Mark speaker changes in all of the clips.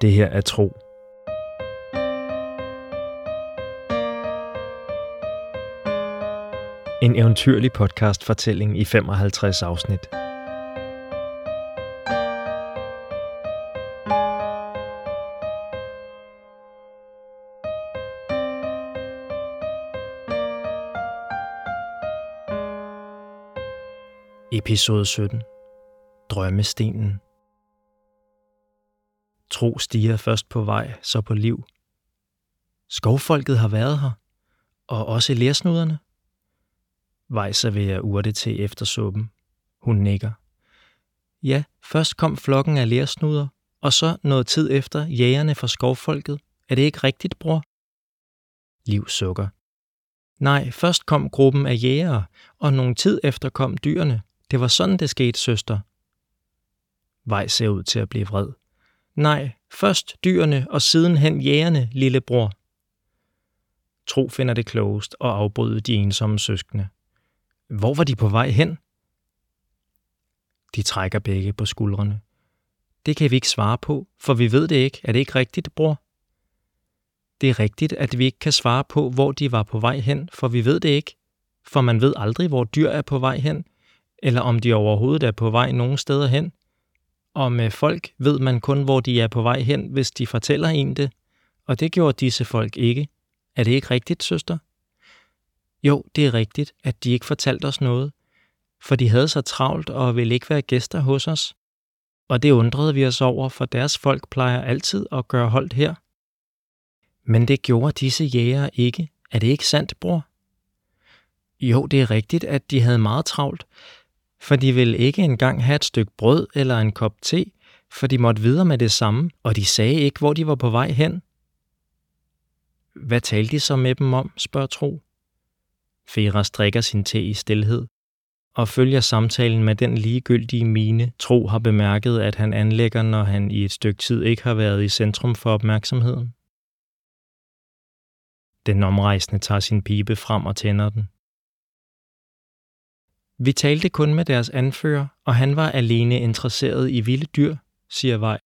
Speaker 1: Det her er tro. En eventyrlig podcast fortælling i 55 afsnit. Episode 17. Drømmestenen. Tro stiger først på vej, så på liv. Skovfolket har været her, og også lærsnuderne. Vej serverer urte til efter suppen. Hun nikker. Ja, først kom flokken af lærsnuder, og så noget tid efter jægerne fra skovfolket. Er det ikke rigtigt, bror? Liv sukker. Nej, først kom gruppen af jægere, og nogen tid efter kom dyrene. Det var sådan, det skete, søster. Vej ser ud til at blive vred. Nej, først dyrene og sidenhen jægerne, lillebror. Tro finder det klogest og afbryde de ensomme søskende. Hvor var de på vej hen? De trækker begge på skuldrene. Det kan vi ikke svare på, for vi ved det ikke. Er det ikke rigtigt, bror? Det er rigtigt, at vi ikke kan svare på, hvor de var på vej hen, for vi ved det ikke. For man ved aldrig, hvor dyr er på vej hen, eller om de overhovedet er på vej nogen steder hen. Og med øh, folk ved man kun, hvor de er på vej hen, hvis de fortæller en det, og det gjorde disse folk ikke. Er det ikke rigtigt, søster? Jo, det er rigtigt, at de ikke fortalte os noget, for de havde så travlt og ville ikke være gæster hos os. Og det undrede vi os over, for deres folk plejer altid at gøre holdt her. Men det gjorde disse jæger ikke. Er det ikke sandt, bror? Jo, det er rigtigt, at de havde meget travlt, for de ville ikke engang have et stykke brød eller en kop te, for de måtte videre med det samme, og de sagde ikke, hvor de var på vej hen. Hvad talte de så med dem om, spørger Tro. Fera strikker sin te i stilhed og følger samtalen med den ligegyldige mine, Tro har bemærket, at han anlægger, når han i et stykke tid ikke har været i centrum for opmærksomheden. Den omrejsende tager sin pibe frem og tænder den. Vi talte kun med deres anfører, og han var alene interesseret i vilde dyr, siger Vej.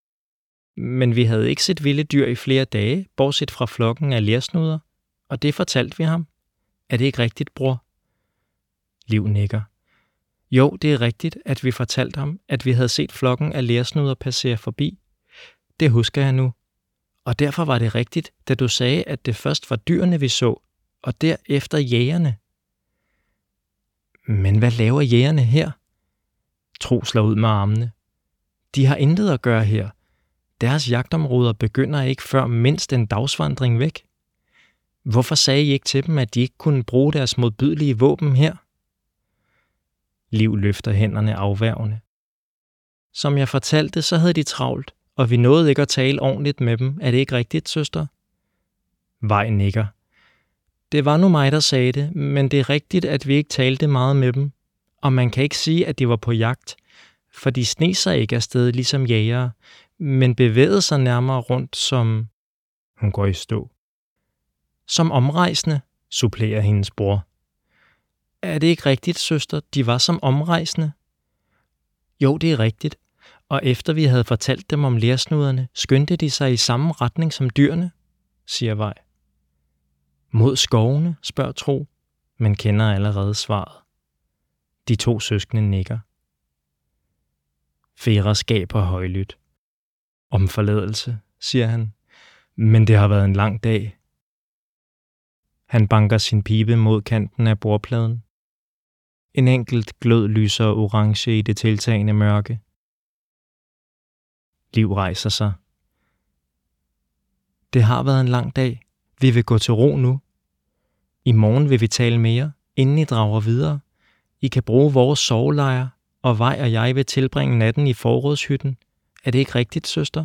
Speaker 1: Men vi havde ikke set vilde dyr i flere dage, bortset fra flokken af lærsnuder, og det fortalte vi ham. Er det ikke rigtigt, bror? Liv nikker. Jo, det er rigtigt, at vi fortalte ham, at vi havde set flokken af lærsnuder passere forbi. Det husker jeg nu. Og derfor var det rigtigt, da du sagde, at det først var dyrene, vi så, og derefter jægerne. Men hvad laver jægerne her? Tro slår ud med armene. De har intet at gøre her. Deres jagtområder begynder ikke før mindst en dagsvandring væk. Hvorfor sagde I ikke til dem, at de ikke kunne bruge deres modbydelige våben her? Liv løfter hænderne afværgende. Som jeg fortalte, så havde de travlt, og vi nåede ikke at tale ordentligt med dem. Er det ikke rigtigt, søster? Vej nikker. Det var nu mig, der sagde det, men det er rigtigt, at vi ikke talte meget med dem. Og man kan ikke sige, at de var på jagt, for de sne sig ikke afsted ligesom jægere, men bevægede sig nærmere rundt som... Hun går i stå. Som omrejsende, supplerer hendes bror. Er det ikke rigtigt, søster? De var som omrejsende. Jo, det er rigtigt. Og efter vi havde fortalt dem om lærsnuderne, skyndte de sig i samme retning som dyrene, siger Vej. Mod skovene, spørger Tro, men kender allerede svaret. De to søskende nikker. Fera skaber højlydt. Om forladelse, siger han, men det har været en lang dag. Han banker sin pibe mod kanten af bordpladen. En enkelt glød lyser orange i det tiltagende mørke. Liv rejser sig. Det har været en lang dag. Vi vil gå til ro nu. I morgen vil vi tale mere, inden I drager videre. I kan bruge vores sovelejer, og Vej og jeg vil tilbringe natten i forrådshytten. Er det ikke rigtigt, søster?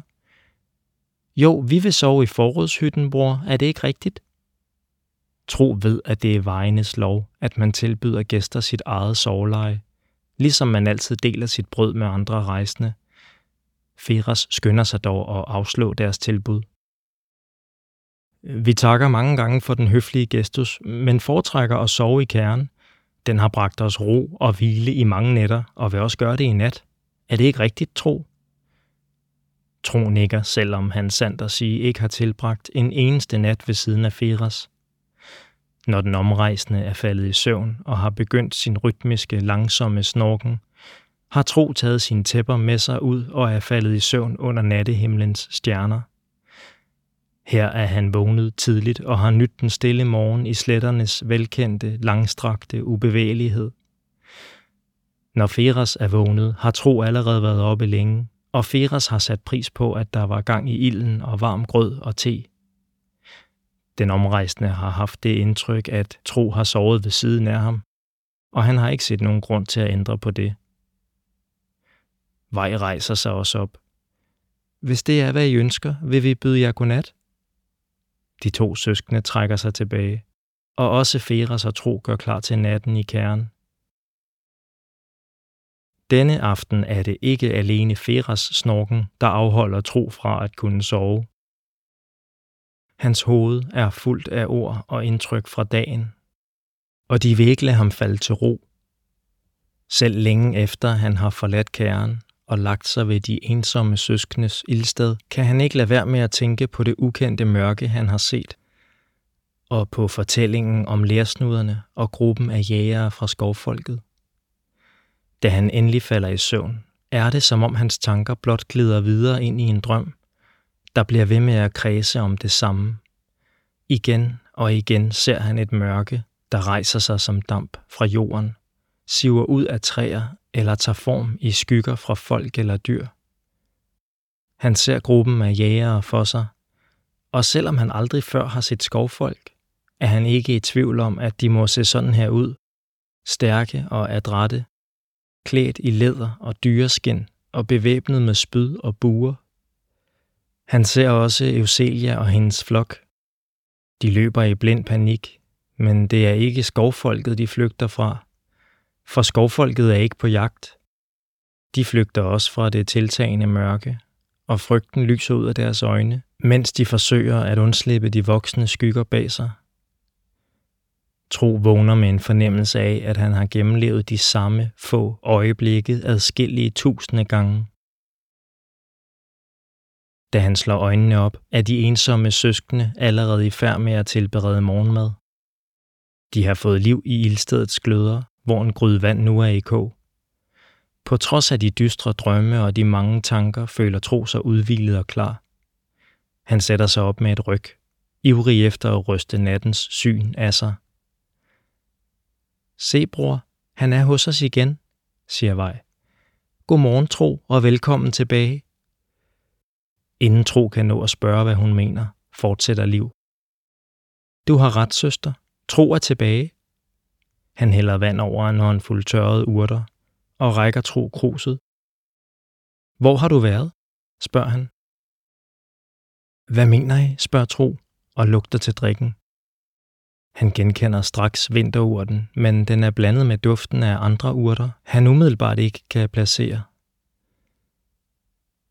Speaker 1: Jo, vi vil sove i forrådshytten, bror. Er det ikke rigtigt? Tro ved, at det er vejenes lov, at man tilbyder gæster sit eget soveleje, ligesom man altid deler sit brød med andre rejsende. Feras skynder sig dog at afslå deres tilbud. Vi takker mange gange for den høflige gestus, men foretrækker at sove i kernen. Den har bragt os ro og hvile i mange nætter, og vil også gøre det i nat. Er det ikke rigtigt, tro? Tro nikker, selvom han sandt at sige ikke har tilbragt en eneste nat ved siden af Feras. Når den omrejsende er faldet i søvn og har begyndt sin rytmiske, langsomme snorken, har Tro taget sine tæpper med sig ud og er faldet i søvn under nattehimlens stjerner. Her er han vågnet tidligt og har nydt den stille morgen i sletternes velkendte, langstrakte ubevægelighed. Når Feras er vågnet, har Tro allerede været oppe længe, og Feras har sat pris på, at der var gang i ilden og varm grød og te. Den omrejsende har haft det indtryk, at Tro har sovet ved siden af ham, og han har ikke set nogen grund til at ændre på det. Vej rejser sig også op. Hvis det er, hvad I ønsker, vil vi byde jer godnat. De to søskende trækker sig tilbage, og også Feras og Tro gør klar til natten i kæren. Denne aften er det ikke alene Feras snorken, der afholder Tro fra at kunne sove. Hans hoved er fuldt af ord og indtryk fra dagen, og de vil ikke lade ham falde til ro. Selv længe efter han har forladt kæren og lagt sig ved de ensomme søskendes ildsted, kan han ikke lade være med at tænke på det ukendte mørke, han har set, og på fortællingen om lærsnuderne og gruppen af jægere fra skovfolket. Da han endelig falder i søvn, er det som om hans tanker blot glider videre ind i en drøm, der bliver ved med at kredse om det samme. Igen og igen ser han et mørke, der rejser sig som damp fra jorden, siver ud af træer eller tager form i skygger fra folk eller dyr. Han ser gruppen af jægere for sig, og selvom han aldrig før har set skovfolk, er han ikke i tvivl om, at de må se sådan her ud, stærke og adrette, klædt i læder og dyreskin og bevæbnet med spyd og buer. Han ser også Euselia og hendes flok. De løber i blind panik, men det er ikke skovfolket, de flygter fra. For skovfolket er ikke på jagt. De flygter også fra det tiltagende mørke, og frygten lyser ud af deres øjne, mens de forsøger at undslippe de voksne skygger bag sig. Tro vågner med en fornemmelse af, at han har gennemlevet de samme få øjeblikke adskillige tusinde gange. Da han slår øjnene op, er de ensomme søskende allerede i færd med at tilberede morgenmad. De har fået liv i ildstedets gløder, hvor en gryde vand nu er i kog. På trods af de dystre drømme og de mange tanker, føler Tro sig udvilet og klar. Han sætter sig op med et ryg, ivrig efter at ryste nattens syn af sig. Se, bror, han er hos os igen, siger Vej. Godmorgen, Tro, og velkommen tilbage. Inden Tro kan nå at spørge, hvad hun mener, fortsætter Liv. Du har ret, søster. Tro er tilbage. Han hælder vand over en håndfuld tørrede urter og rækker Tro kruset. Hvor har du været? spørger han. Hvad mener I? spørger Tro og lugter til drikken. Han genkender straks vinterurten, men den er blandet med duften af andre urter, han umiddelbart ikke kan placere.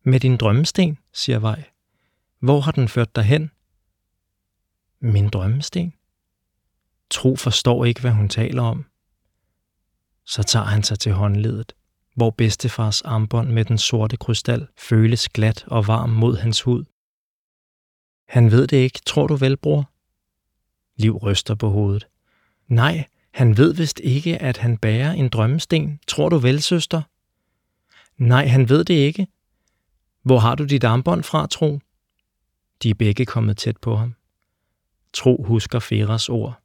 Speaker 1: Med din drømmesten, siger Vej. Hvor har den ført dig hen? Min drømmesten? Tro forstår ikke, hvad hun taler om. Så tager han sig til håndledet, hvor bedstefars armbånd med den sorte krystal føles glat og varm mod hans hud. Han ved det ikke, tror du vel, bror? Liv ryster på hovedet. Nej, han ved vist ikke, at han bærer en drømmesten. Tror du vel, søster? Nej, han ved det ikke. Hvor har du dit armbånd fra, Tro? De er begge kommet tæt på ham. Tro husker Feras ord.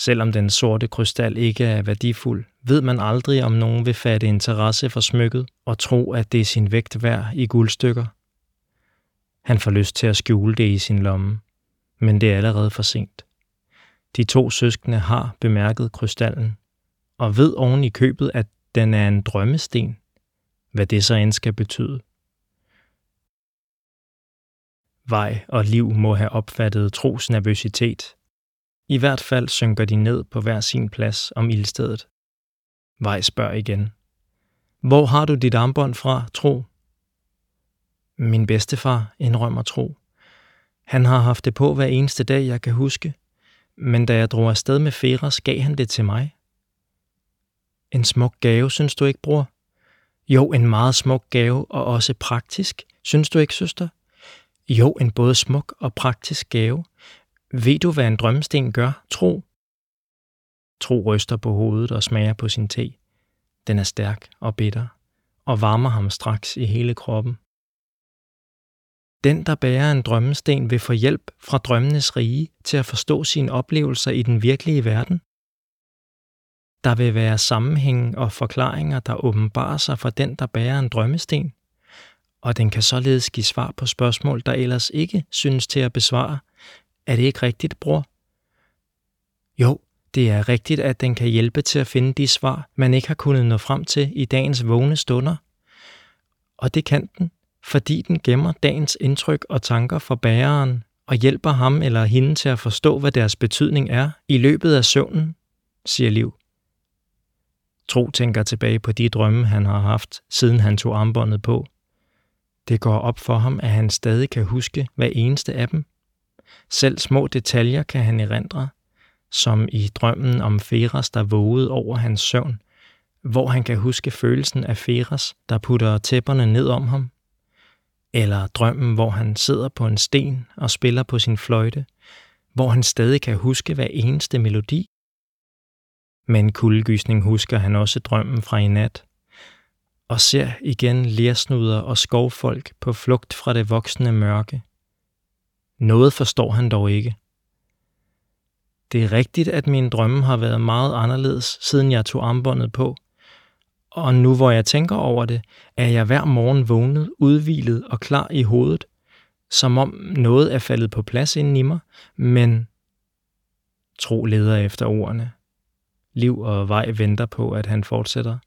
Speaker 1: Selvom den sorte krystal ikke er værdifuld, ved man aldrig, om nogen vil fatte interesse for smykket og tro, at det er sin vægt værd i guldstykker. Han får lyst til at skjule det i sin lomme, men det er allerede for sent. De to søskende har bemærket krystallen, og ved oven i købet, at den er en drømmesten, hvad det så end skal betyde. Vej og liv må have opfattet tros nervøsitet. I hvert fald synker de ned på hver sin plads om ildstedet. Vej spørger igen. Hvor har du dit armbånd fra, Tro? Min bedstefar, indrømmer Tro. Han har haft det på hver eneste dag, jeg kan huske men da jeg drog afsted med Feras, gav han det til mig. En smuk gave, synes du ikke, bror? Jo, en meget smuk gave, og også praktisk. Synes du ikke, søster? Jo, en både smuk og praktisk gave. Ved du, hvad en drømmesten gør, tro? Tro ryster på hovedet og smager på sin te. Den er stærk og bitter, og varmer ham straks i hele kroppen. Den, der bærer en drømmesten, vil få hjælp fra drømmenes rige til at forstå sine oplevelser i den virkelige verden. Der vil være sammenhænge og forklaringer, der åbenbarer sig for den, der bærer en drømmesten, og den kan således give svar på spørgsmål, der ellers ikke synes til at besvare. Er det ikke rigtigt, bror? Jo, det er rigtigt, at den kan hjælpe til at finde de svar, man ikke har kunnet nå frem til i dagens vågne stunder. Og det kan den, fordi den gemmer dagens indtryk og tanker for bæreren og hjælper ham eller hende til at forstå, hvad deres betydning er i løbet af søvnen, siger Liv. Tro tænker tilbage på de drømme, han har haft, siden han tog armbåndet på. Det går op for ham, at han stadig kan huske hver eneste af dem. Selv små detaljer kan han erindre, som i drømmen om Feras, der vågede over hans søvn, hvor han kan huske følelsen af Feras, der putter tæpperne ned om ham. Eller drømmen, hvor han sidder på en sten og spiller på sin fløjte, hvor han stadig kan huske hver eneste melodi. Men kuldegysning husker han også drømmen fra i nat, og ser igen lersnuder og skovfolk på flugt fra det voksne mørke. Noget forstår han dog ikke. Det er rigtigt, at mine drømme har været meget anderledes, siden jeg tog armbåndet på. Og nu hvor jeg tænker over det, er jeg hver morgen vågnet, udvilet og klar i hovedet, som om noget er faldet på plads inden i mig, men tro leder efter ordene. Liv og vej venter på, at han fortsætter.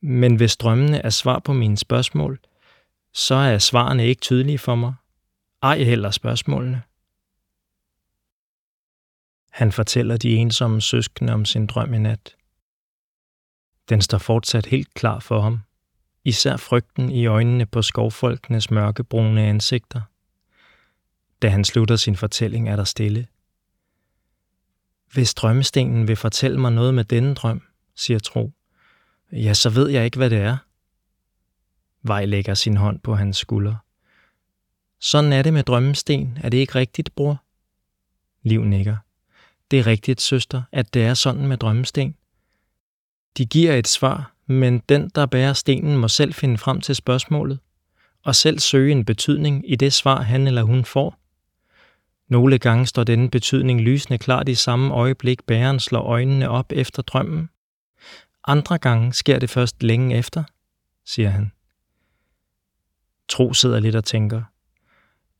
Speaker 1: Men hvis drømmene er svar på mine spørgsmål, så er svarene ikke tydelige for mig. Ej heller spørgsmålene. Han fortæller de ensomme søskende om sin drøm i nat. Den står fortsat helt klar for ham, især frygten i øjnene på skovfolkenes mørkebrune ansigter. Da han slutter sin fortælling, er der stille. Hvis drømmestenen vil fortælle mig noget med denne drøm, siger Tro, ja, så ved jeg ikke, hvad det er. Vej lægger sin hånd på hans skulder. Sådan er det med drømmesten, er det ikke rigtigt, bror? Liv nikker. Det er rigtigt, søster, at det er sådan med drømmesten. De giver et svar, men den, der bærer stenen, må selv finde frem til spørgsmålet, og selv søge en betydning i det svar, han eller hun får. Nogle gange står denne betydning lysende klart i samme øjeblik, bæreren slår øjnene op efter drømmen. Andre gange sker det først længe efter, siger han. Tro sidder lidt og tænker.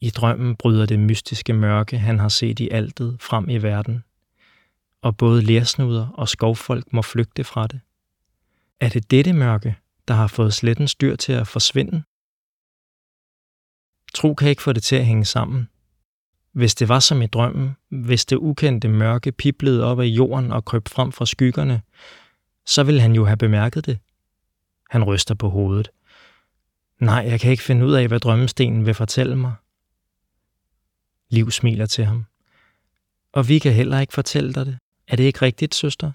Speaker 1: I drømmen bryder det mystiske mørke, han har set i altet, frem i verden og både lærsnuder og skovfolk må flygte fra det. Er det dette mørke, der har fået slettens dyr til at forsvinde? Tro kan ikke få det til at hænge sammen. Hvis det var som i drømmen, hvis det ukendte mørke piblede op af jorden og krøb frem fra skyggerne, så ville han jo have bemærket det. Han ryster på hovedet. Nej, jeg kan ikke finde ud af, hvad drømmestenen vil fortælle mig. Liv smiler til ham. Og vi kan heller ikke fortælle dig det. Er det ikke rigtigt, søster?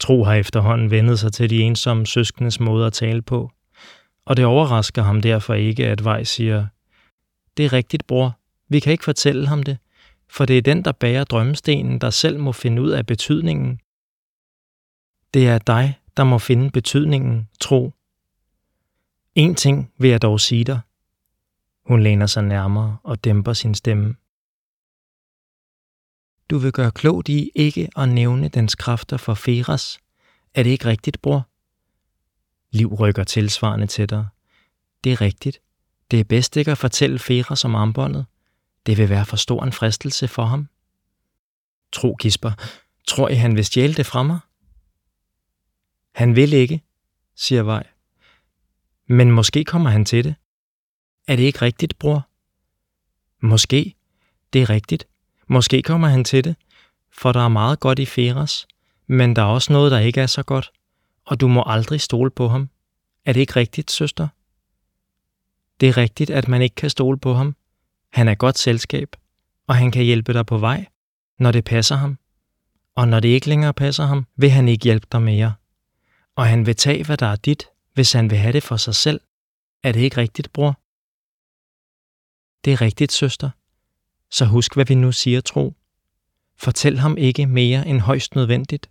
Speaker 1: Tro har efterhånden vendet sig til de ensomme søskendes måde at tale på, og det overrasker ham derfor ikke, at Vej siger, det er rigtigt, bror, vi kan ikke fortælle ham det, for det er den, der bærer drømmestenen, der selv må finde ud af betydningen. Det er dig, der må finde betydningen, tro. En ting vil jeg dog sige dig. Hun læner sig nærmere og dæmper sin stemme. Du vil gøre klogt i ikke at nævne dens kræfter for Feras. Er det ikke rigtigt, bror? Liv rykker tilsvarende til dig. Det er rigtigt. Det er bedst ikke at fortælle Feras om armbåndet. Det vil være for stor en fristelse for ham. Tro, Gisper. Tror I, han vil stjæle det fra mig? Han vil ikke, siger Vej. Men måske kommer han til det. Er det ikke rigtigt, bror? Måske. Det er rigtigt. Måske kommer han til det, for der er meget godt i Feras, men der er også noget, der ikke er så godt, og du må aldrig stole på ham. Er det ikke rigtigt, søster? Det er rigtigt, at man ikke kan stole på ham. Han er godt selskab, og han kan hjælpe dig på vej, når det passer ham. Og når det ikke længere passer ham, vil han ikke hjælpe dig mere. Og han vil tage, hvad der er dit, hvis han vil have det for sig selv. Er det ikke rigtigt, bror? Det er rigtigt, søster. Så husk, hvad vi nu siger, tro. Fortæl ham ikke mere end højst nødvendigt,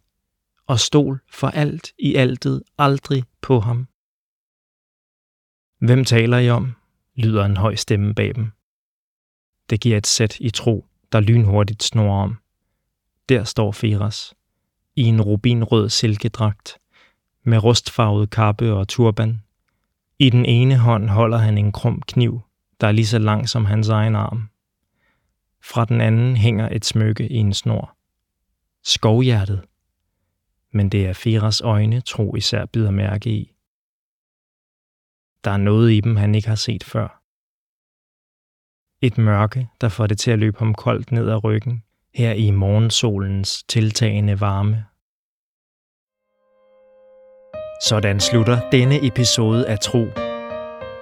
Speaker 1: og stol for alt i altet aldrig på ham. Hvem taler I om? lyder en høj stemme bag dem. Det giver et sæt i tro, der lynhurtigt snor om. Der står Firas, i en rubinrød silkedragt, med rustfarvet kappe og turban. I den ene hånd holder han en krum kniv, der er lige så lang som hans egen arm. Fra den anden hænger et smykke i en snor. Skovhjertet. Men det er Feras øjne, tro især bider mærke i. Der er noget i dem, han ikke har set før. Et mørke, der får det til at løbe ham koldt ned ad ryggen, her i morgensolens tiltagende varme. Sådan slutter denne episode af Tro.